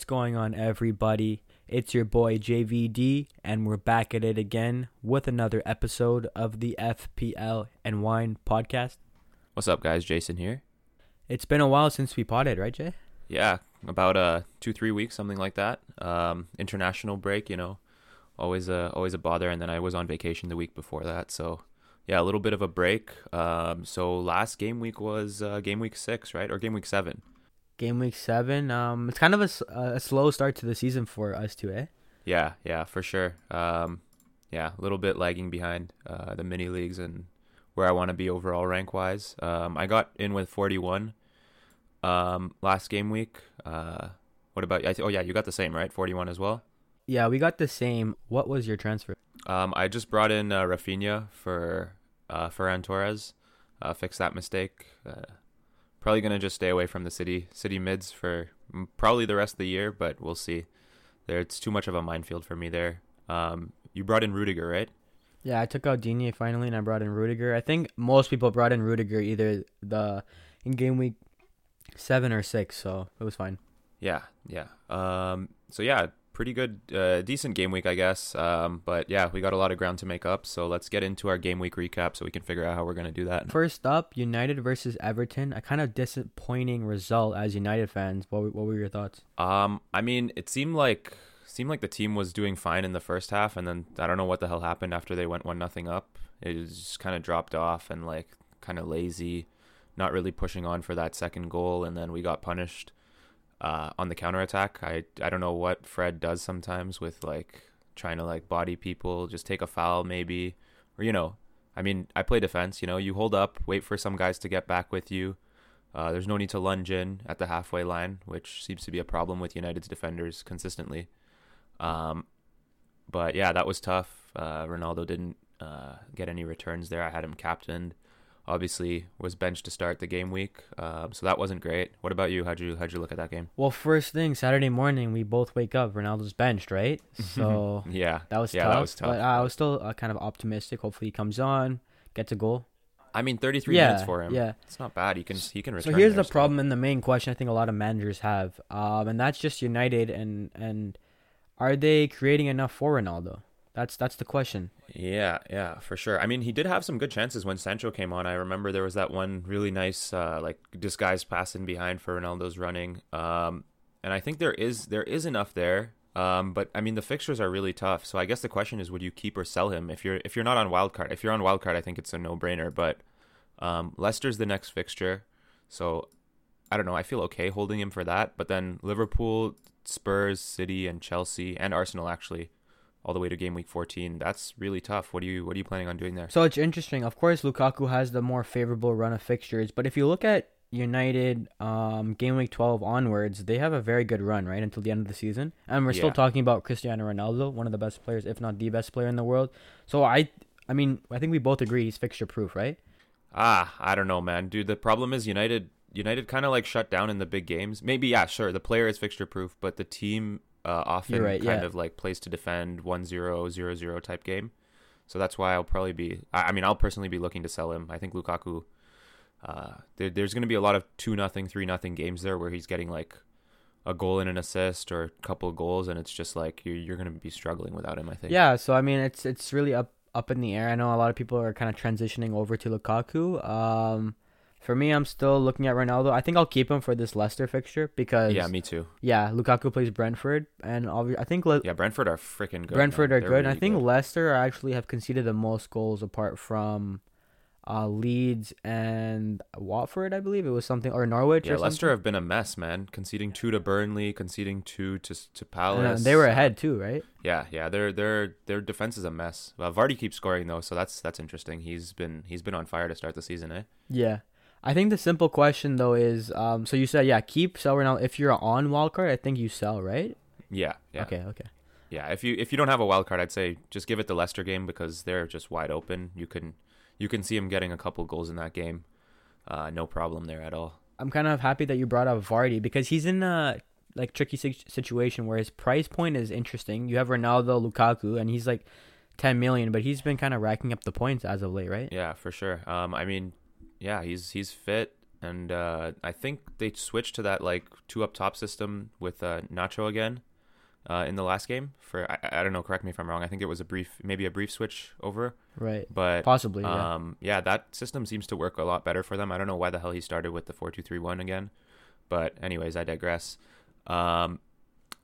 What's going on, everybody? It's your boy JVD, and we're back at it again with another episode of the FPL and Wine podcast. What's up, guys? Jason here. It's been a while since we potted, right, Jay? Yeah, about uh two three weeks, something like that. Um, international break, you know, always a always a bother. And then I was on vacation the week before that, so yeah, a little bit of a break. Um, so last game week was uh, game week six, right, or game week seven? Game week seven. Um, it's kind of a, a slow start to the season for us too, eh? Yeah, yeah, for sure. Um, yeah, a little bit lagging behind uh, the mini leagues and where I want to be overall rank wise. Um, I got in with 41 um, last game week. Uh, what about? Th- oh yeah, you got the same right, 41 as well. Yeah, we got the same. What was your transfer? Um, I just brought in uh, Rafinha for uh, Ferran Torres. Uh, fix that mistake. Uh, probably gonna just stay away from the city city mids for probably the rest of the year, but we'll see. There, it's too much of a minefield for me there. Um, you brought in Rudiger, right? Yeah, I took out Digne finally, and I brought in Rudiger. I think most people brought in Rudiger either the in game week seven or six, so it was fine. Yeah, yeah. Um, so yeah, pretty good, uh, decent game week, I guess. Um, but yeah, we got a lot of ground to make up. So let's get into our game week recap so we can figure out how we're gonna do that. First up, United versus Everton. A kind of disappointing result as United fans. What were- what were your thoughts? Um, I mean, it seemed like seemed like the team was doing fine in the first half, and then I don't know what the hell happened after they went one nothing up. It just kind of dropped off and like kind of lazy, not really pushing on for that second goal, and then we got punished uh, on the counter attack. I I don't know what Fred does sometimes with like trying to like body people, just take a foul maybe, or you know, I mean, I play defense. You know, you hold up, wait for some guys to get back with you. Uh, there's no need to lunge in at the halfway line, which seems to be a problem with United's defenders consistently. Um, but yeah, that was tough. Uh, Ronaldo didn't uh, get any returns there. I had him captained. Obviously, was benched to start the game week, um, so that wasn't great. What about you? How'd you how'd you look at that game? Well, first thing Saturday morning, we both wake up. Ronaldo's benched, right? So Yeah, that was yeah, tough. that was tough. But uh, I was still uh, kind of optimistic. Hopefully, he comes on, gets a goal. I mean, 33 Yeah, minutes for him. yeah. it's not bad. He can he can So here's the still. problem and the main question I think a lot of managers have, um, and that's just United and and are they creating enough for Ronaldo? That's that's the question. Yeah, yeah, for sure. I mean, he did have some good chances when Sancho came on. I remember there was that one really nice, uh, like disguised pass in behind for Ronaldo's running. Um, and I think there is there is enough there. Um, but I mean, the fixtures are really tough. So I guess the question is, would you keep or sell him if you're if you're not on wildcard? If you're on wildcard, I think it's a no brainer. But um, Leicester's the next fixture, so I don't know. I feel okay holding him for that. But then Liverpool, Spurs, City, and Chelsea and Arsenal actually all the way to game week 14. That's really tough. What are you what are you planning on doing there? So it's interesting. Of course, Lukaku has the more favorable run of fixtures, but if you look at United um, game week 12 onwards, they have a very good run, right, until the end of the season. And we're still talking about Cristiano Ronaldo, one of the best players, if not the best player in the world. So I I mean, I think we both agree he's fixture proof, right? Ah, I don't know, man. Dude, the problem is United United kind of like shut down in the big games. Maybe yeah, sure, the player is fixture proof, but the team uh, often right, kind yeah. of like place to defend 1-0, 0-0 type game. So that's why I'll probably be I I mean, I'll personally be looking to sell him. I think Lukaku uh there, there's going to be a lot of 2 nothing, 3 nothing games there where he's getting like a goal and an assist or a couple of goals and it's just like you're you're going to be struggling without him, I think. Yeah, so I mean, it's it's really up up in the air. I know a lot of people are kind of transitioning over to Lukaku. Um, for me, I'm still looking at Ronaldo. I think I'll keep him for this Leicester fixture because Yeah, me too. yeah, Lukaku plays Brentford, and obvi- I think Le- Yeah, Brentford are freaking good. Brentford man. are They're good. and I think good. Leicester actually have conceded the most goals apart from uh, Leeds and Watford. I believe it was something or Norwich. Yeah, or Leicester have been a mess, man. Conceding two to Burnley, conceding two to to Palace. uh, they were ahead too, right? Yeah, yeah. Their their their defense is a mess. Uh, Vardy keeps scoring though, so that's that's interesting. He's been he's been on fire to start the season, eh? Yeah. I think the simple question though is, um, so you said yeah, keep sell now. If you're on wildcard, I think you sell, right? Yeah, yeah, Okay, okay. yeah. If you if you don't have a wild card, I'd say just give it the Leicester game because they're just wide open. You can you can see him getting a couple goals in that game. Uh, no problem there at all. I'm kind of happy that you brought up Vardy because he's in a like tricky situation where his price point is interesting. You have Ronaldo, Lukaku, and he's like 10 million, but he's been kind of racking up the points as of late, right? Yeah, for sure. Um, I mean, yeah, he's he's fit. and uh, I think they switched to that like two up top system with uh, Nacho again uh, in the last game. For I, I don't know, correct me if I'm wrong. I think it was a brief, maybe a brief switch over. Right. But possibly, yeah. Um, yeah, that system seems to work a lot better for them. I don't know why the hell he started with the four two three one again, but anyways, I digress. Um,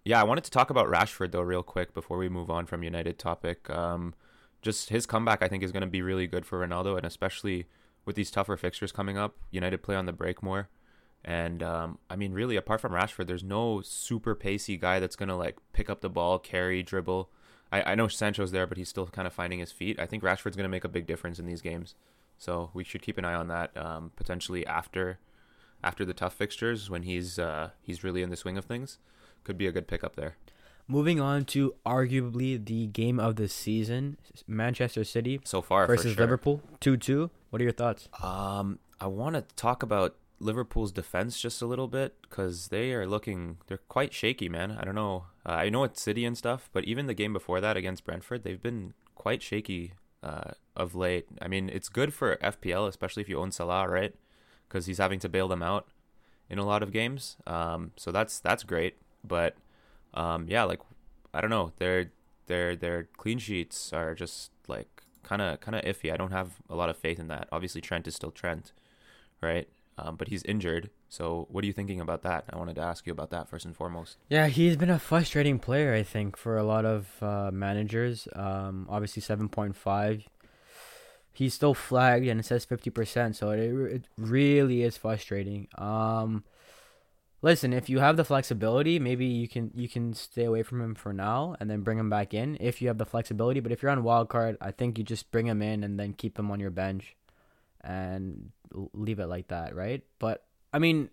yeah, I wanted to talk about Rashford though, real quick before we move on from United topic. Um, just his comeback, I think, is going to be really good for Ronaldo, and especially with these tougher fixtures coming up. United play on the break more. And um, I mean, really, apart from Rashford, there's no super pacey guy that's gonna like pick up the ball, carry, dribble. I, I know Sancho's there, but he's still kind of finding his feet. I think Rashford's gonna make a big difference in these games, so we should keep an eye on that. Um, potentially after after the tough fixtures, when he's uh, he's really in the swing of things, could be a good pickup there. Moving on to arguably the game of the season, Manchester City so far versus sure. Liverpool, two two. What are your thoughts? Um, I want to talk about Liverpool's defense just a little bit because they are looking they're quite shaky, man. I don't know. Uh, I know it's City and stuff, but even the game before that against Brentford, they've been quite shaky uh, of late. I mean, it's good for FPL, especially if you own Salah, right? Because he's having to bail them out in a lot of games. Um, so that's that's great. But um, yeah, like I don't know, their their their clean sheets are just like kind of kind of iffy. I don't have a lot of faith in that. Obviously, Trent is still Trent, right? um, but he's injured. So, what are you thinking about that? I wanted to ask you about that first and foremost. Yeah, he's been a frustrating player, I think, for a lot of uh, managers. Um, obviously, 7.5. He's still flagged and it says 50%, so it, it really is frustrating. Um, listen, if you have the flexibility, maybe you can you can stay away from him for now and then bring him back in if you have the flexibility. But if you're on wild card, I think you just bring him in and then keep him on your bench and leave it like that, right? But I mean,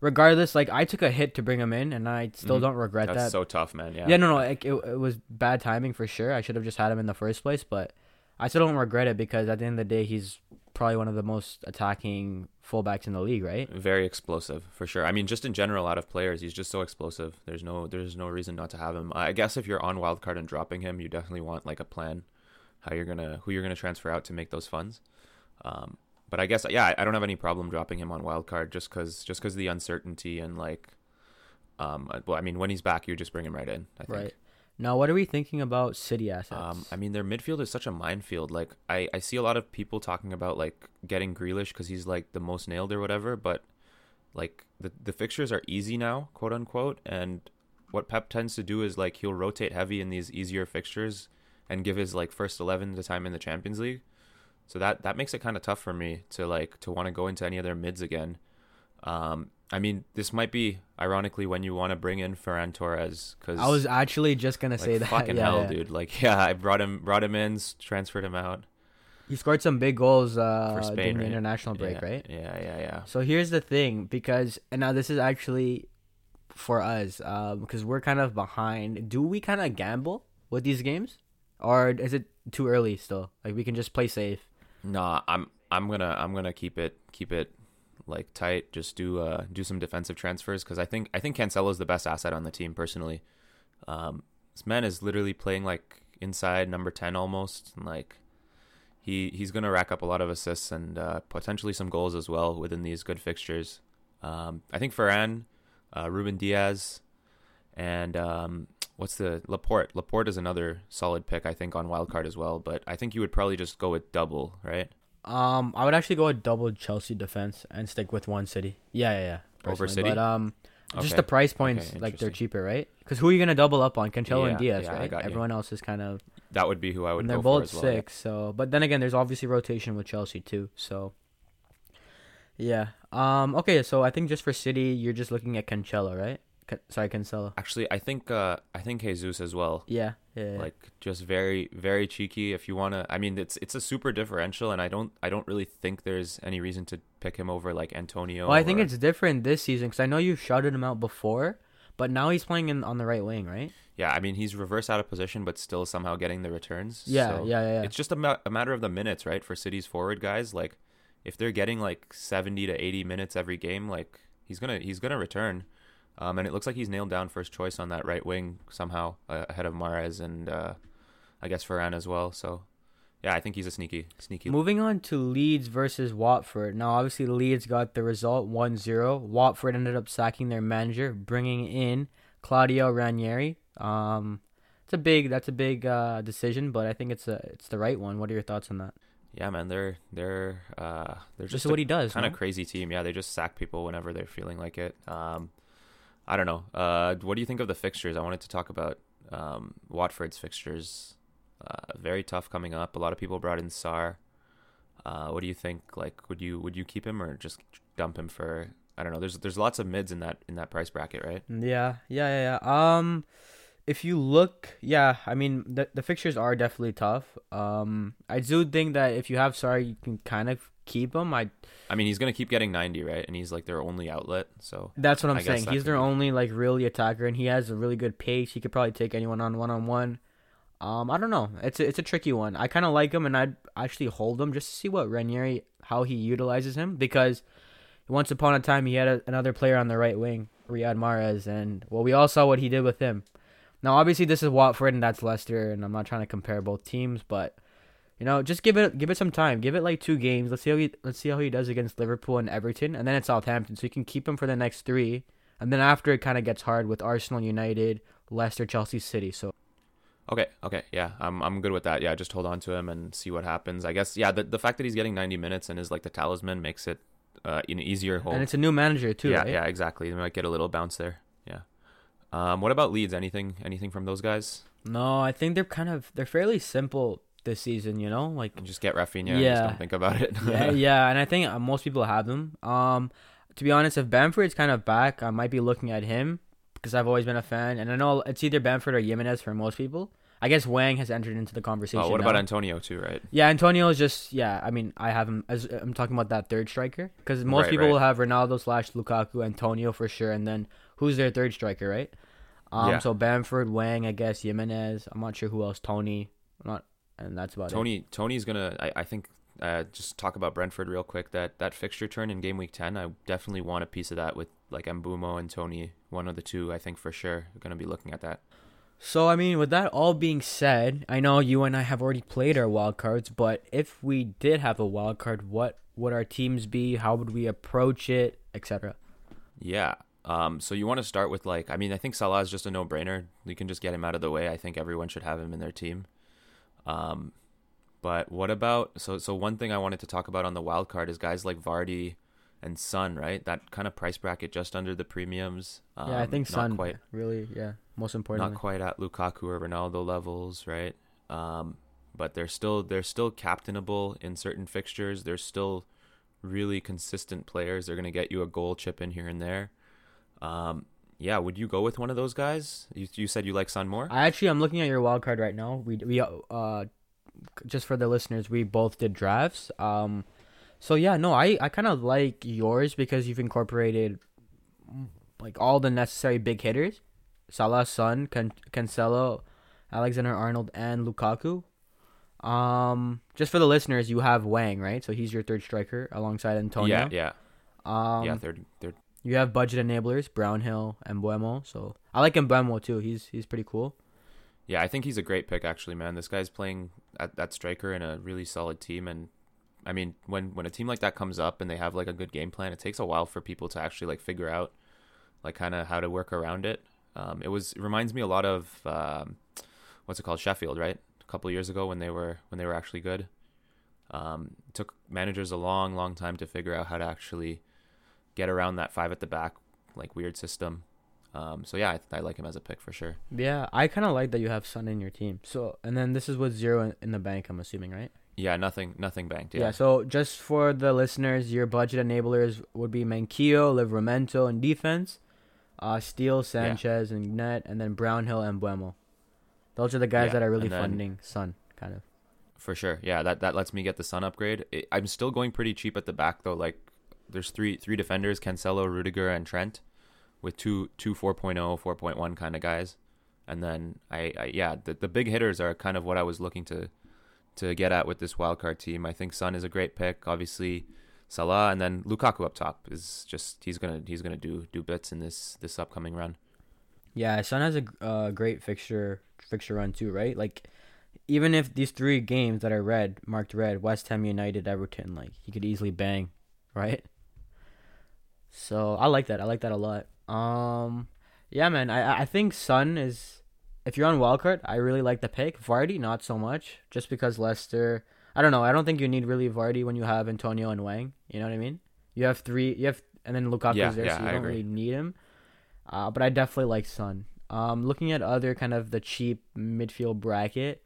regardless, like I took a hit to bring him in, and I still mm-hmm. don't regret That's that. so tough, man. Yeah. Yeah, no, no, like, it it was bad timing for sure. I should have just had him in the first place, but I still don't regret it because at the end of the day, he's probably one of the most attacking fullbacks in the league, right? Very explosive for sure. I mean, just in general, out of players, he's just so explosive. There's no there's no reason not to have him. I guess if you're on wildcard and dropping him, you definitely want like a plan how you're gonna who you're gonna transfer out to make those funds. Um, but I guess yeah, I don't have any problem dropping him on wild card just because just because of the uncertainty and like, um, well, I mean, when he's back, you just bring him right in. I think. Right. Now, what are we thinking about City assets? Um, I mean, their midfield is such a minefield. Like, I, I see a lot of people talking about like getting Grealish because he's like the most nailed or whatever. But like the the fixtures are easy now, quote unquote. And what Pep tends to do is like he'll rotate heavy in these easier fixtures and give his like first eleven the time in the Champions League. So that that makes it kind of tough for me to like to want to go into any of their mids again. Um, I mean, this might be ironically when you want to bring in Ferran Torres because I was actually just gonna like, say that. Fucking yeah, hell, yeah. dude! Like, yeah, I brought him brought him in, transferred him out. He scored some big goals uh, for Spain, during right? the international break, yeah, right? Yeah, yeah, yeah. So here's the thing, because and now this is actually for us, because um, we're kind of behind. Do we kind of gamble with these games, or is it too early still? Like we can just play safe. Nah, I'm I'm gonna I'm gonna keep it keep it like tight. Just do uh do some defensive transfers because I think I think Cancelo is the best asset on the team personally. Um, this man is literally playing like inside number ten almost, and like he he's gonna rack up a lot of assists and uh, potentially some goals as well within these good fixtures. Um, I think Ferran, uh, Ruben Dias, and um, what's the Laporte? Laporte is another solid pick, I think, on wildcard as well. But I think you would probably just go with double, right? Um, I would actually go with double Chelsea defense and stick with one City. Yeah, yeah, yeah. Over City, but um, okay. just the price points, okay, like they're cheaper, right? Because who are you gonna double up on? Cancelo yeah, and Dias, yeah, right? Everyone you. else is kind of. That would be who I would. And they're both well, six, yeah. so but then again, there's obviously rotation with Chelsea too, so. Yeah. Um. Okay. So I think just for City, you're just looking at Cancelo, right? Sorry, Cancelo. Actually, I think uh, I think Jesus as well. Yeah, yeah, yeah. Like just very very cheeky. If you wanna, I mean, it's it's a super differential, and I don't I don't really think there's any reason to pick him over like Antonio. Well, I think it's different this season because I know you shouted him out before, but now he's playing in on the right wing, right? Yeah, I mean he's reverse out of position, but still somehow getting the returns. Yeah, so yeah, yeah, It's just a, ma- a matter of the minutes, right? For City's forward guys, like if they're getting like seventy to eighty minutes every game, like he's gonna he's gonna return. Um, and it looks like he's nailed down first choice on that right wing somehow uh, ahead of Mahrez and uh, I guess Varane as well. So Yeah, I think he's a sneaky, sneaky. Moving on to Leeds versus Watford. Now, obviously, Leeds got the result 1 0. Watford ended up sacking their manager, bringing in Claudio Ranieri. Um, it's a big, that's a big uh, decision, but I think it's a, it's the right one. What are your thoughts on that? Yeah, man, they're they're uh they're Just just what a he does. kind of no? crazy team. Yeah, they just sack people whenever they're feeling like it. Um, I don't know. Uh, what do you think of the fixtures? I wanted to talk about um Watford's fixtures. Uh, very tough coming up. A lot of people brought in Sarr. Uh, what do you think? Like, would you would you keep him or just dump him for? I don't know. There's there's lots of mids in that in that price bracket, right? Yeah, yeah, yeah, yeah. Um, if you look, yeah, I mean the the fixtures are definitely tough. Um, I do think that if you have Sarr, you can kind of keep him. I I mean, he's gonna keep getting 90, right? And he's like their only outlet. So that's what I'm I saying. He's their be- only like really attacker, and he has a really good pace. He could probably take anyone on one on one. Um, I don't know. It's a, it's a tricky one. I kind of like him, and I'd actually hold him just to see what Ranieri how he utilizes him because once upon a time he had a, another player on the right wing, Riyad Mahrez, and well, we all saw what he did with him. Now, obviously, this is Watford and that's Leicester, and I'm not trying to compare both teams, but you know, just give it give it some time. Give it like two games. Let's see how he let's see how he does against Liverpool and Everton, and then it's Southampton, so you can keep him for the next three. And then after it kind of gets hard with Arsenal, United, Leicester, Chelsea, City. So Okay, okay, yeah, I'm I'm good with that. Yeah, just hold on to him and see what happens. I guess yeah, the the fact that he's getting 90 minutes and is like the talisman makes it uh, an easier hold. and it's a new manager too, yeah, right? yeah, exactly. They might get a little bounce there. Yeah. Um, what about Leeds? Anything anything from those guys? No, I think they're kind of they're fairly simple this season. You know, like And just get Rafinha. and Yeah. Just don't think about it. yeah, yeah, and I think uh, most people have them. Um, to be honest, if Bamford's kind of back, I might be looking at him because I've always been a fan, and I know it's either Bamford or Jimenez for most people. I guess Hwang has entered into the conversation. Oh, what now. about Antonio too? Right. Yeah, Antonio is just yeah. I mean, I have him as I'm talking about that third striker because most Right, people right. will have Ronaldo slash Lukaku, Antonio for sure, and then who's their third striker, right? Um, Yeah. so Bamford, Hwang, I guess Jimenez. I'm not sure who else. Toney, I'm not, and that's about it. Toney Toney's gonna. I, I think. Uh, just talk about Brentford real quick. That that fixture turn in game week ten, I definitely want a piece of that with like Mbeumo and Toney. One of the two, I think for sure. We're gonna be looking at that. So I mean, with that all being said, I know you and I have already played our wild cards, but if we did have a wild card, what would our teams be? How would we approach it, etc. Yeah. Um. So you want to start with like, I mean, I think Salah is just a no-brainer. You can just get him out of the way. I think everyone should have him in their team. Um, but what about so so one thing I wanted to talk about on the wild card is guys like Vardy and Son, right? That kind of price bracket just under the premiums. Um, yeah, I think not Son quite really, yeah, most important. not quite at Lukaku or Ronaldo levels, right? Um, but they're still they're still captainable in certain fixtures. They're still really consistent players. They're gonna get you a goal chip in here and there. Um, yeah, would you go with one of those guys? You you said you like Son more. I actually I'm looking at your wild card right now. We we uh just for the listeners, we both did drafts. Um so yeah, no, I I kind of like yours because you've incorporated mm, like all the necessary big hitters. Salah, Son, Can- Cancelo, Alexander Arnold and Lukaku. Um just for the listeners, you have Hwang, right? So he's your third striker alongside Antonio. yeah, yeah, Um yeah. Third, third. You have budget enablers, Brownhill and Mbeumo. So I like Mbeumo too. He's he's pretty cool. Yeah, I think he's a great pick actually, man. This guy's playing at that striker in a really solid team and I mean, when when a team like that comes up and they have like a good game plan, it takes a while for people to actually like figure out like kind of how to work around it. Um, it was it reminds me a lot of um, what's it called Sheffield, right? A couple years ago when they were when they were actually good. Um, took managers a long, long time to figure out how to actually get around that five at the back like weird system. Um, so yeah, I, I like him as a pick for sure. Yeah, I kind of like that you have Son in your team. So, and then this is with zero in, in the bank. I'm assuming, right? Yeah, nothing, nothing banked. Yeah. Yeah, So, just for the listeners, your budget enablers would be Manquillo, Livramento in defense, uh, Steele, Sanchez and net, and then Brownhill and Mbeumo. Those are the guys Yeah, that are really funding Son, kind of. For sure. Yeah, that that lets me get the Son upgrade. It, I'm still going pretty cheap at the back though. Like there's three three defenders, Cancelo, Rudiger and Trent with two two 4.0, 4.1 kind of guys. And then I, I yeah, the the big hitters are kind of what I was looking to to get at with this wildcard team. I think Son is a great pick. Obviously Salah and then Lukaku up top is just he's to he's to do do bits in this this upcoming run. Yeah, Son has a uh, great fixture fixture run too, right? Like even if these three games that I read marked red, West Ham United, Everton, like he could easily bang, right? So I like that. I like that a lot. Um, yeah, man. I I think Son is. If you're on wildcard, I really like the pick. Vardy, not so much, just because Leicester. I don't know. I don't think you need really Vardy when you have Antonio and Hwang. You know what I mean? You have three. You have and then Lukaku's Yeah, there, yeah, so you I don't agree. really need him. Uh, but I definitely like Son. Um, looking at other kind of the cheap midfield bracket.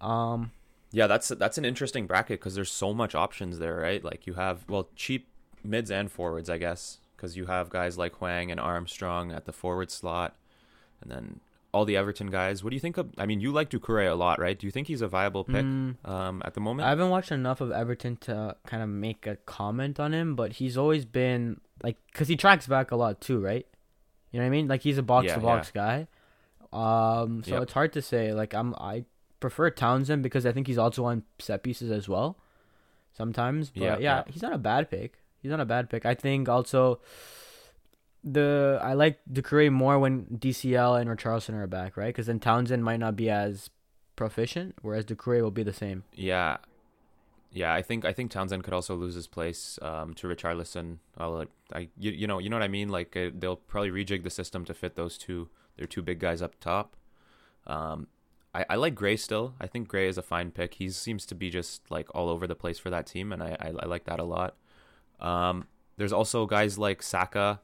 Um, Yeah, that's that's an interesting bracket because there's so much options there, right? Like you have well cheap mids and forwards, I guess, because you have guys like Hwang and Armstrong at the forward slot, and then all the Everton guys. What do you think of? I mean, you like Doucouré a lot, right? Do you think he's a viable pick mm, um, at the moment? I haven't watched enough of Everton to kind of make a comment on him, but he's always been like, cause he tracks back a lot too, right? You know what I mean? Like he's a box to box guy. Um, so Yep. it's hard to say. Like I'm, I prefer Townsend because I think he's also on set pieces as well. Sometimes, but yeah. he's not a bad pick. He's not a bad pick. I think also the I like Doucouré more when DCL and Richarlison are back, right? Because then Townsend might not be as proficient, whereas Doucouré will be the same. Yeah, yeah. I think I think Townsend could also lose his place um, to Richarlison. I'll, I you, you know you know what I mean. Like uh, they'll probably rejig the system to fit those two. They're two big guys up top. Um, I, I like Gray still. I think Gray is a fine pick. He seems to be just like all over the place for that team, and I I, I like that a lot. Um, there's also guys like Saka,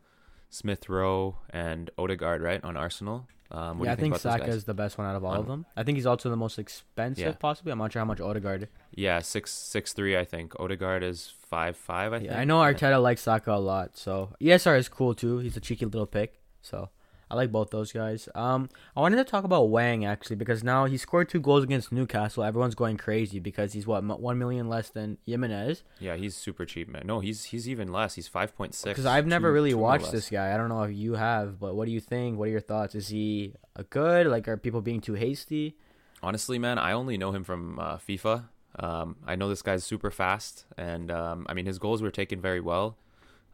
Smith Rowe, and Odegaard, right, on Arsenal. Um, what yeah, I do you think, Saka is the best one out of all of them. I think he's also the most expensive, Yeah. possibly. I'm not sure how much Odegaard. Yeah, six six three. I think Odegaard is five five. I think. I know Arteta likes Saka a lot, so ESR is cool too. He's a cheeky little pick, so I like both those guys. Um, I wanted to talk about Hwang actually because now he scored two goals against Newcastle. Everyone's going crazy because he's what one million less than Jimenez. Yeah, he's super cheap, man. No, he's he's even less. He's five point six. Because I've never really watched this guy. I don't know if you have, but what do you think? What are your thoughts? Is he a good? Like, are people being too hasty? Honestly, man, I only know him from uh, FIFA. Um, I know this guy's super fast, and um, I mean his goals were taken very well.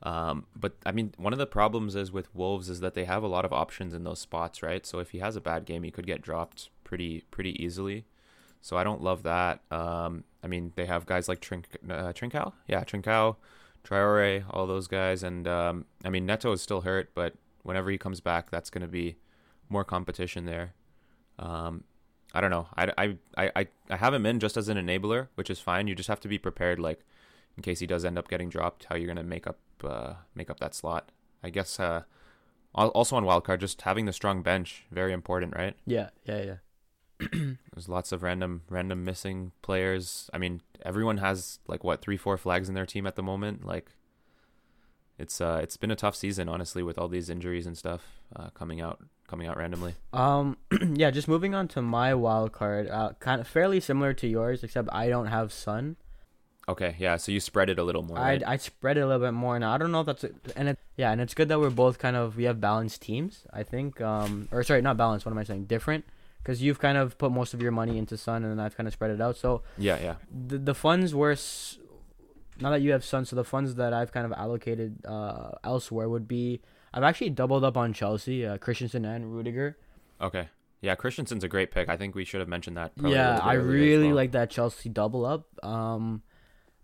Um, but I mean, one of the problems is with Wolves is that they have a lot of options in those spots, right? So if he has a bad game, he could get dropped pretty pretty easily. So I don't love that. Um, I mean, they have guys like Trink, uh, Trincao, yeah, Trincao, Traore, all those guys, and um, I mean Neto is still hurt, but whenever he comes back, that's going to be more competition there. Um, I don't know. I, I, I- I have him in just as an enabler, which is fine. You just have to be prepared, like in case he does end up getting dropped, how you're gonna make up uh, make up that slot. I guess. Uh, also on wildcard, just having the strong bench very important, right? Yeah, yeah, yeah. There's lots of random random missing players. I mean, everyone has like what three four flags in their team at the moment. Like, it's uh it's been a tough season, honestly, with all these injuries and stuff uh, coming out coming out randomly. Um, yeah, just moving on to my wild card. Uh, kind of fairly similar to yours, except I don't have Son. Okay, yeah. So you spread it a little more. Right? I I spread it a little bit more now. I don't know if that's a, and it yeah, and it's good that we're both kind of we have balanced teams. I think um or sorry, not balanced. What am I saying? Different. Because you've kind of put most of your money into Son, and then I've kind of spread it out. So yeah, yeah. the the funds were s- now that you have Son, so the funds that I've kind of allocated uh elsewhere would be I've actually doubled up on Chelsea, uh, Christensen and Rudiger. Okay. Yeah, Christensen's a great pick. I think we should have mentioned that. probably yeah, I really well. like that Chelsea double up. Um,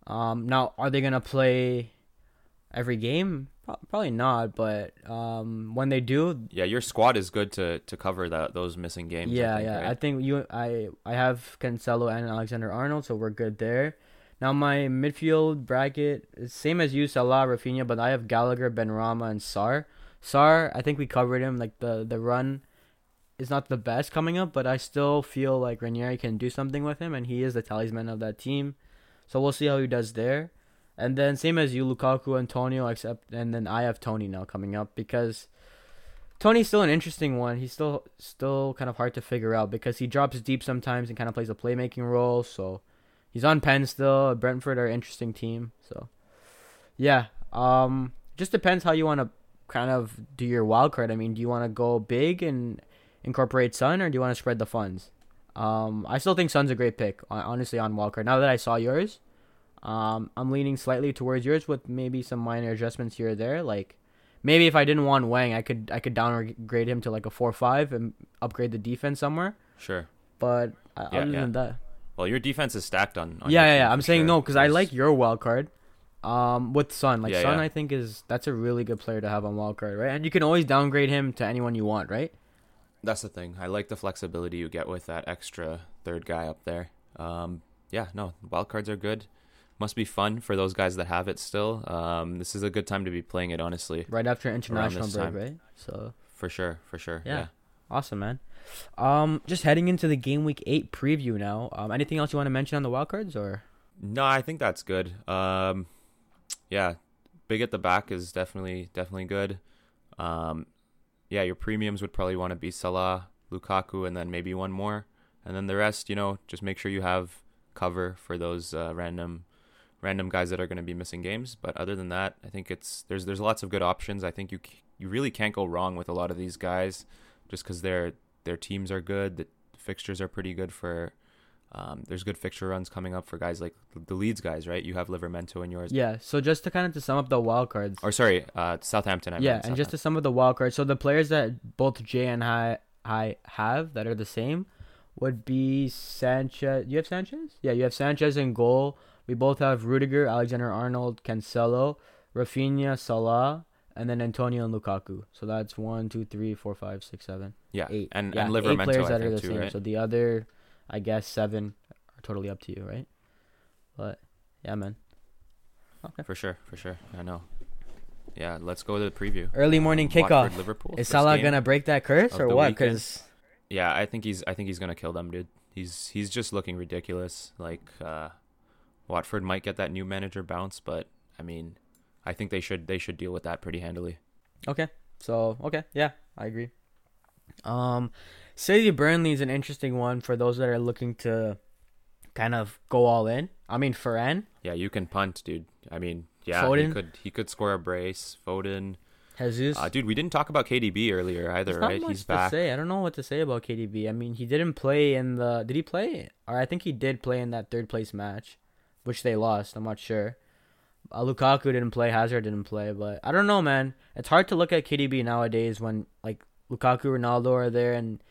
um, now are they gonna play every game? Probably not, but um, when they do, Yeah, your squad is good to to cover that those missing games. I yeah, think, yeah. right? I think you, I, I have Cancelo and Alexander Arnold, so we're good there. Now my midfield bracket is same as you, Salah, Rafinha, but I have Gallagher, Benrahma, and Sarr. Sarr, I think we covered him. Like the the run is not the best coming up, but I still feel like Ranieri can do something with him, and he is the talisman of that team. So we'll see how he does there. And then same as you, Lukaku, Antonio, except and then I have Toney now coming up because Toney's still an interesting one. He's still still kind of hard to figure out because he drops deep sometimes and kind of plays a playmaking role. So he's on pen still. Brentford are an interesting team. So yeah, um, just depends how you want to kind of do your wild card. I mean, do you want to go big and incorporate Son, or do you want to spread the funds? Um, I still think Son's a great pick, honestly, on wild card. Now that I saw yours, um, I'm leaning slightly towards yours with maybe some minor adjustments here or there. Like maybe if I didn't want Hwang, I could I could downgrade him to like a four five and upgrade the defense somewhere. sure. But uh, Yeah, other yeah. than that, Well, your defense is stacked on. on yeah, yeah, yeah. I'm for saying sure. no because I like your wild card. Um, with Son, like Yeah, Son. I think is that's a really good player to have on wild card, right? And you can always downgrade him to anyone you want, right? That's the thing. I like the flexibility you get with that extra third guy up there. Um, yeah, no, wild cards are good. Must be fun for those guys that have it still. Um, this is a good time to be playing it, honestly, Right after international break, time. right? So for sure, for sure. Yeah. Yeah. awesome, man. Um, just heading into the game week eight preview now. Um, anything else you want to mention on the wild cards or? No, I think that's good. Um, yeah, big at the back is definitely definitely good. Um, yeah, your premiums would probably want to be Salah, Lukaku, and then maybe one more, and then the rest, you know, just make sure you have cover for those uh, random random guys that are going to be missing games. But other than that, I think it's there's there's lots of good options. I think you you really can't go wrong with a lot of these guys, just because their their teams are good. The fixtures are pretty good for. Um, there's good fixture runs coming up for guys like the Leeds guys, right? You have Livramento in yours. Yeah. So just to kind of to sum up the wild cards. Or sorry, uh, Southampton. I yeah, and just to sum up the wild cards. So the players that both Jay and I I have that are the same would be Sanchez. You have Sanchez? Yeah, you have Sanchez in goal. We both have Rudiger, Alexander Arnold, Cancelo, Rafinha, Salah, and then Antonio and Lukaku. So that's one, two, three, four, five, six, seven, yeah, eight. and yeah, and eight players that are the too, same. right? So the other, I guess, seven are totally up to you, right? But yeah, man. Okay. For sure, for sure. I know. Yeah, let's go to the preview. Early morning kickoff. Watford, Liverpool. Is Salah gonna break that curse or what? Because Yeah, I think he's. I think he's gonna kill them, dude. He's he's just looking ridiculous. Like uh, Watford might get that new manager bounce, but I mean, I think they should they should deal with that pretty handily. Okay. So okay, yeah, I agree. Um, City Burnley is an interesting one for those that are looking to kind of go all in. I mean, Ferran, Yeah, you can punt, dude. I mean, yeah, he could he could score a brace. Foden, Jesus. uh, dude. We didn't talk about KDB earlier either, right? He's back. say. I don't know what to say about KDB. I mean, he didn't play in the. Did he play? Or I think he did play in that third place match, which they lost. I'm not sure. Uh, Lukaku didn't play. Hazard didn't play. But I don't know, man. It's hard to look at KDB nowadays when like Lukaku, Ronaldo are there, and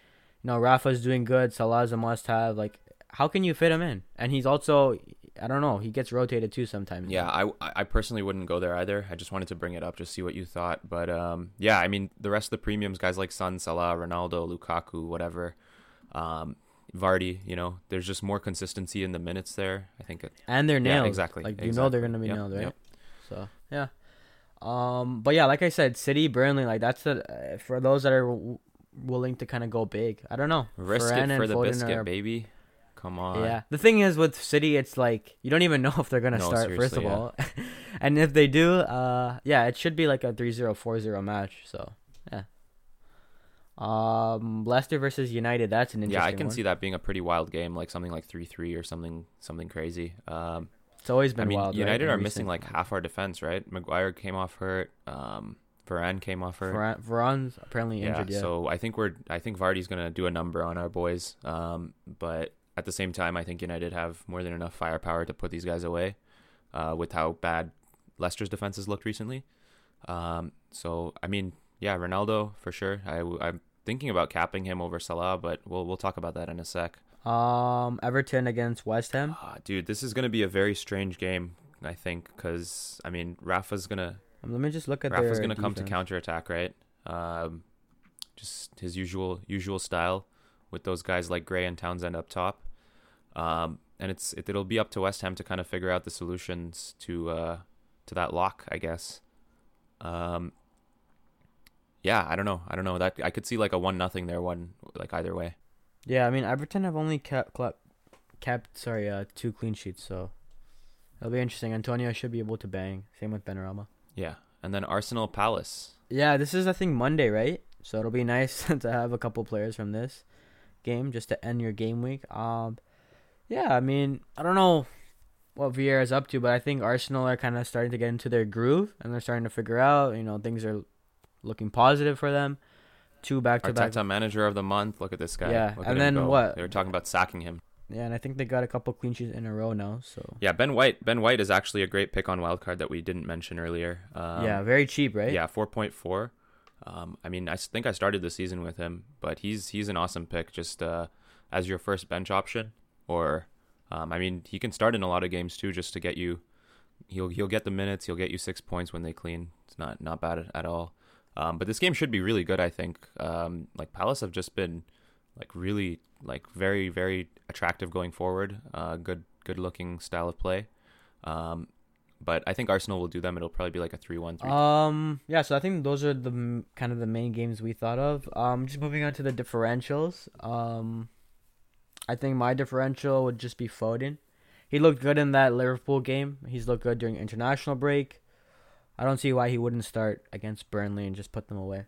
you know Rafa's doing good. Salah's a must-have. Like, how can you fit him in? And he's also, I don't know. He gets rotated too sometimes. Yeah, I I personally wouldn't go there either. I just wanted to bring it up, just see what you thought. But um, yeah, I mean the rest of the premiums, guys like Son, Salah, Ronaldo, Lukaku, whatever, um, Vardy. You know, there's just more consistency in the minutes there. I think. It, and they're Yeah, nailed. exactly, Like you know they're gonna be Yep, nailed, right? yep. So yeah. Um, but yeah, like I said, City, Burnley, like that's the uh, for those that are willing to kind of go big. I don't know. risk Varane it for the Foden biscuit, are- baby. Come on. Yeah. The thing is with City, it's like you don't even know if they're gonna No, start first of yeah. all, and if they do, uh, yeah, it should be like a 3-0, 4-0 match. So yeah. Um, Leicester versus United. That's an interesting. Yeah, I can one. see that being a pretty wild game, like something like three three or something something crazy. Um, It's always been. I mean, wild. United in are missing like half our defense, right? Maguire came off hurt. Um, Varane came off hurt. Varane, Varane's apparently injured. Yeah. so I think we're I think Vardy's gonna do a number on our boys. Um, but at the same time, I think United have more than enough firepower to put these guys away. Uh, with how bad Leicester's defense has looked recently. Um, so I mean, yeah, Ronaldo for sure. I I'm thinking about capping him over Salah, but we'll we'll talk about that in a sec. Um, Everton against West Ham. Ah, dude, this is gonna be a very strange game. I think because I mean Rafa's gonna Um, Let me just look at Rafa's their gonna come to defense. counterattack, right? Um, just his usual usual style with those guys like Gray and Townsend up top. Um, and it's it, it'll be up to West Ham to kind of figure out the solutions to uh to that lock, I guess. Um, yeah, I don't know. I don't know that I could see like a one nothing there, one like either way. Yeah, I mean Everton have only kept kept, kept sorry uh two clean sheets, so it'll be interesting. Antonio should be able to bang. Same with Benrahma. Yeah, and then Arsenal Palace. Yeah, this is I think Monday, right? So it'll be nice to have a couple players from this game just to end your game week. Um, yeah, I mean I don't know what Vieira's up to, but I think Arsenal are kind of starting to get into their groove and they're starting to figure out, you know, things are looking positive for them. Two back to back Arteta manager of the month. Look at this guy. Yeah, Look and then what? They were talking about sacking him. Yeah, and I think they got a couple clean sheets in a row now. So Yeah, Ben White. Ben White is actually a great pick on wildcard that we didn't mention earlier. Um, yeah, very cheap, right? Yeah, four point four. Um, I mean, I think I started the season with him, but he's he's an awesome pick. Just uh, as your first bench option, or um, I mean, he can start in a lot of games too, just to get you. He'll he'll get the minutes. He'll get you six points when they clean. It's not not bad at, at all. Um, but this game should be really good. I think. Um, like Palace have just been like really like very very attractive going forward. Uh, good good looking style of play. Um, but I think Arsenal will do them. It'll probably be like a 3-1, 3 Um, yeah. So I think those are the kind of the main games we thought of. Um, just moving on to the differentials. Um, I think my differential would just be Foden. He looked good in that Liverpool game. He's looked good during international break. I don't see why he wouldn't start against Burnley and just put them away.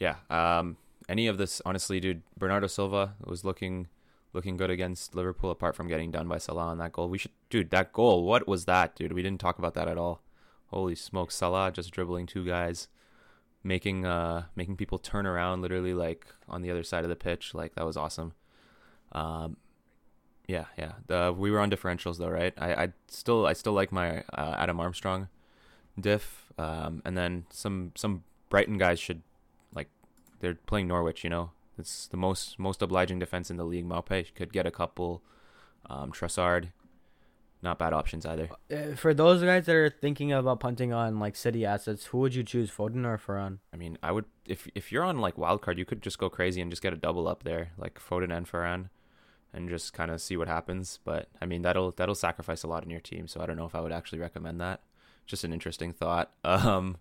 Yeah. Um, any of this, honestly, dude. Bernardo Silva was looking looking good against Liverpool, apart from getting done by Salah on that goal. We should, dude, that goal. What was that, dude? We didn't talk about that at all. Holy smoke, Salah just dribbling two guys, making uh making people turn around, literally like on the other side of the pitch. Like that was awesome. Um, yeah, yeah. The we were on differentials though, right? I I still I still like my uh, Adam Armstrong diff. Um, and then some some Brighton guys should they're playing Norwich, you know. It's the most most obliging defense in the league. Maupay could get a couple. Um, Trossard, not bad options either. Uh, for those guys that are thinking about punting on like city assets, who would you choose, Foden or Ferran? I mean, I would if if you're on like wild card, you could just go crazy and just get a double up there, like Foden and Ferran, and just kind of see what happens. But I mean, that'll that'll sacrifice a lot in your team, so I don't know if I would actually recommend that. Just an interesting thought. Um,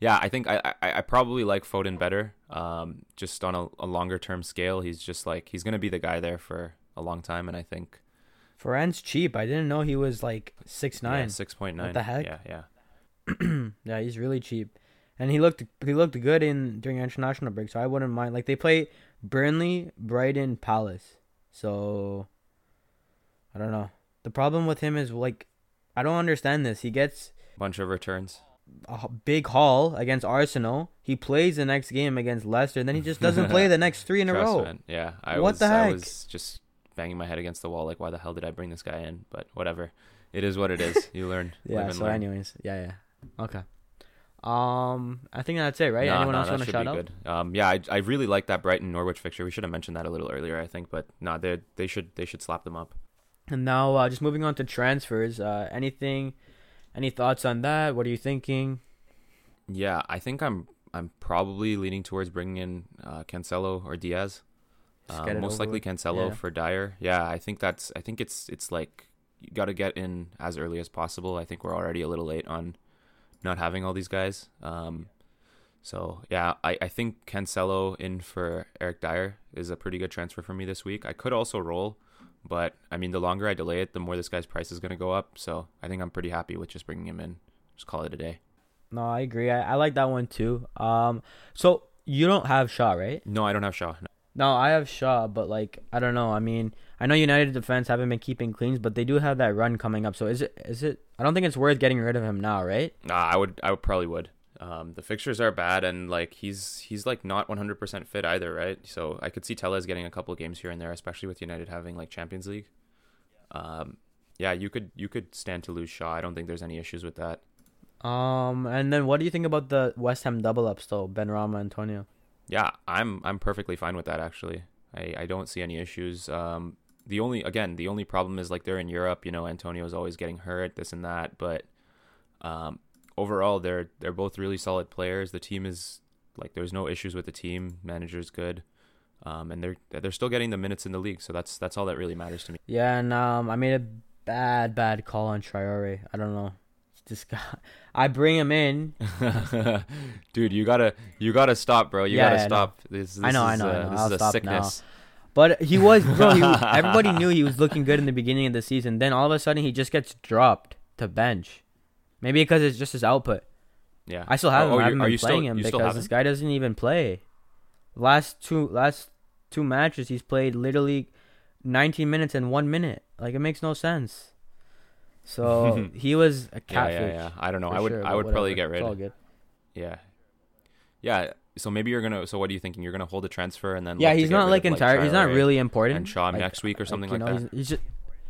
yeah, I think I, I, I probably like Foden better. Um, just on a, a longer term scale, he's just like he's gonna be the guy there for a long time, and I think Ferran's cheap. I didn't know he was like six nine. yeah, six point nine. What the heck? Yeah, yeah. yeah, he's really cheap, and he looked he looked good in during international break. So I wouldn't mind. Like they play Burnley, Brighton, Palace. So I don't know. The problem with him is like I don't understand this. He gets Bunch of returns. A big haul against Arsenal. He plays the next game against Leicester, and then he just doesn't play the next three in a Trust, row. man. Yeah, I What was the I heck? was just banging my head against the wall. Like, why the hell did I bring this guy in? But whatever. It is what it is. You learn. Yeah. So, learn. anyways, yeah, yeah. Okay. Um, I think that's it, right? Nah, Anyone nah, else want to shout be out? good. Um, yeah, I, I really like that Brighton Norwich fixture. We should have mentioned that a little earlier, I think, but nah, they they should they should slap them up. And now, uh, just moving on to transfers. Uh, anything, any thoughts on that? What are you thinking? Yeah, I think I'm I'm probably leaning towards bringing in uh, Cancelo or Dias. Um, most over likely. Cancelo Yeah. for Dier. Yeah, I think that's I think it's it's like you got to get in as early as possible. I think we're already a little late on not having all these guys. Um, so yeah, I, I think Cancelo in for Eric Dier is a pretty good transfer for me this week. I could also roll, but I mean the longer I delay it, the more this guy's price is going to go up. So I think I'm pretty happy with just bringing him in. Just call it a day. No, I agree. I, I like that one too. Um, so you don't have Shaw, right? No, I don't have Shaw. No. No, I have Shaw, but like I don't know. I mean, I know United defense haven't been keeping cleans, but they do have that run coming up. So is it is it? I don't think it's worth getting rid of him now, right? Nah, I would I would probably would. Um, the fixtures are bad and like he's he's like not 100% fit either, right? So I could see Telles getting a couple games here and there, especially with United having like Champions League. Um, yeah, you could you could stand to lose Shaw. I don't think there's any issues with that. Um, and then what do you think about the West Ham double ups though? Benrahma, Antonio. Yeah, I'm I'm perfectly fine with that actually. I, I don't see any issues. Um, the only again the only problem is like they're in Europe. You know, Antonio's always getting hurt, this and that. But um, overall, they're they're both really solid players. The team is like there's no issues with the team. Manager's good, um, and they're they're still getting the minutes in the league. So that's that's all that really matters to me. Yeah, and um, I made a bad bad call on Traore. I don't know. This guy, I bring him in. Dude, you gotta you gotta stop, bro. You Yeah, gotta yeah, I know. stop. This, this I know, I is, know, I uh, know. This I'll is a stop now. sickness. But he was, bro. He, everybody knew he was looking good in the beginning of the season. Then all of a sudden, he just gets dropped to bench. Maybe because it's just his output. Yeah. I still have Oh, him. I you- haven't been you still- playing him because this guy doesn't even play. Last two last two matches, he's played literally 19 minutes and one minute. Like it makes no sense. So he was a Yeah, catfish. yeah, yeah. I don't know. I would sure, I would probably get It's all rid. good. Yeah. Yeah. So maybe you're gonna. So what are you thinking? You're gonna hold the transfer and then. Yeah, he's not like entire. He's not really important. And Shaw Like- next week or something you like, know, that. He's, he's just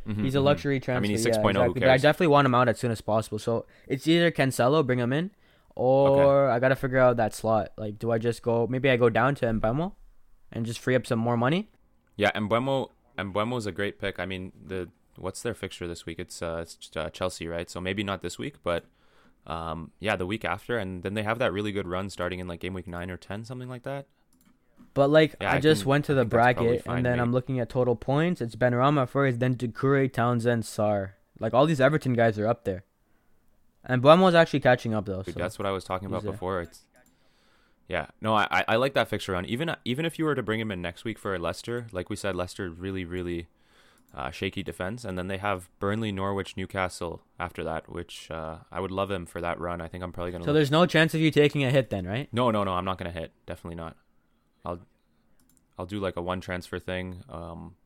Mhm, he's a mhm. luxury transfer. I mean, he's yeah, 6.0. Who exactly. But I definitely want him out as soon as possible. So it's either Cancelo, bring him in, or I gotta figure out that slot. Like, do I just go? Maybe I go down to Mbeumo, and just free up some more money. Yeah, and Mbeumo's a great pick. I mean, the what's their fixture this week? It's uh, it's uh, Chelsea, right? So maybe not this week, but um, yeah, the week after, and then they have that really good run starting in like game week nine or ten, something like that. But like Yeah, I, I just can- went to the think that's probably bracket and then mate. I'm looking at total points. It's Benrahma first, then Doucouré, Townsend, Sarr. Like all these Everton guys are up there. And Mbeumo's actually catching up though. Dude, So. that's what I was talking about he's before. It's yeah, no, I I- I like that fixture run. Even even if you were to bring him in next week for Leicester, like we said, Leicester really really uh, shaky defense, and then they have Burnley, Norwich, Newcastle after that, which uh, I would love him for that run. I think I'm probably gonna. So look- there's no chance of you taking a hit then, right? no, no, no, I'm not gonna hit. Definitely not. I'll I'll do like a one transfer thing. Um,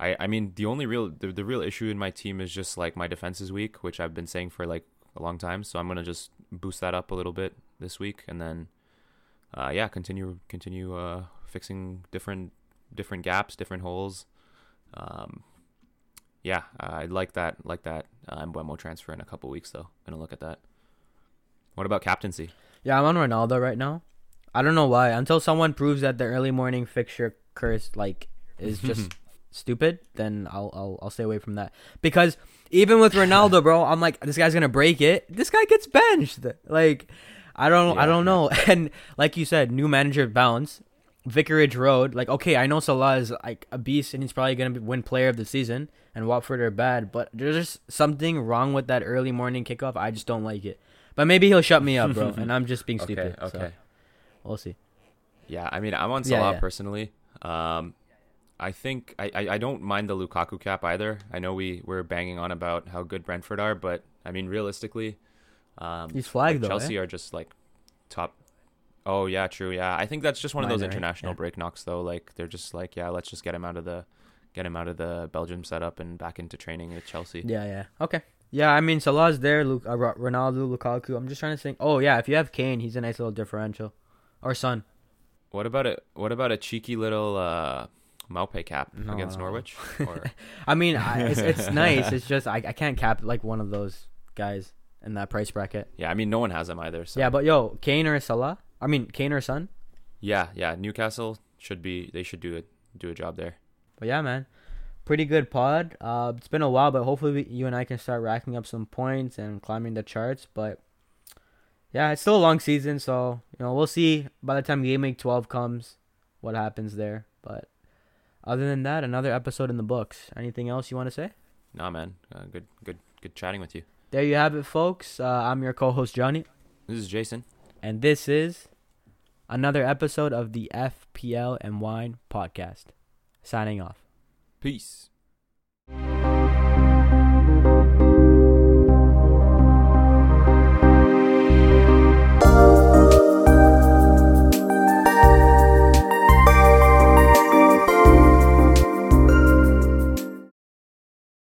I I mean the only real the, the real issue in my team is just like my defense is weak, which I've been saying for like a long time. So I'm gonna just boost that up a little bit this week, and then uh, yeah, continue continue uh, fixing different different gaps, different holes. Um, yeah, I like that like that uh, transfer in a couple weeks though. Gonna look at that. What about captaincy? Yeah, I'm on Ronaldo right now. I don't know why. Until someone proves that the early morning fixture curse like is just stupid, then I'll I'll I'll stay away from that. Because even with Ronaldo, bro, I'm like this guy's gonna break it. This guy gets benched. Like I don't I don't know. And like you said, new manager bounce. Vicarage Road, like okay, I know Salah is like a beast and he's probably gonna be, win Player of the Season, and Watford are bad, but there's just something wrong with that early morning kickoff. I just don't like it. But maybe he'll shut me up, bro, and I'm just being stupid. Okay, okay. So we'll see. Yeah, I mean, I'm on Salah yeah. personally. Um, I think I, I, I don't mind the Lukaku cap either. I know we we're banging on about how good Brentford are, but I mean, realistically, um, He's flagged like, though. Chelsea eh? are just like top. Oh yeah, true. Yeah, I think that's just one of those Minor, right? international Yeah. break knocks though. Like they're just like, yeah, let's just get him out of the get him out of the Belgium setup and back into training with Chelsea. Yeah, yeah. Okay. Yeah, I mean Salah's there. Luke, uh, Ronaldo, Lukaku. I'm just trying to think. Oh yeah, if you have Kane, he's a nice little differential. Or Son. What about a what about a cheeky little uh, Maupay cap No, against no. Norwich? Or I mean, I, it's, it's nice. It's just I, I can't cap like one of those guys in that price bracket. yeah, I mean, no one has him either. So Yeah, but yo, Kane or Salah? I mean, Kane or Son? Yeah, yeah. Newcastle should be. They should do it. Do a job there. But yeah, man, pretty good pod. Uh, it's been a while, but hopefully we, you and I can start racking up some points and climbing the charts. But yeah, it's still a long season, so you know we'll see by the time game week twelve comes what happens there. But other than that, another episode in the books. Anything else you want to say? Nah, man. Uh, good, good, good chatting with you. There you have it, folks. Uh, I'm your co-host Johnny, This is Jason. and this is another episode of the FPL and Wine podcast. Signing off. Peace.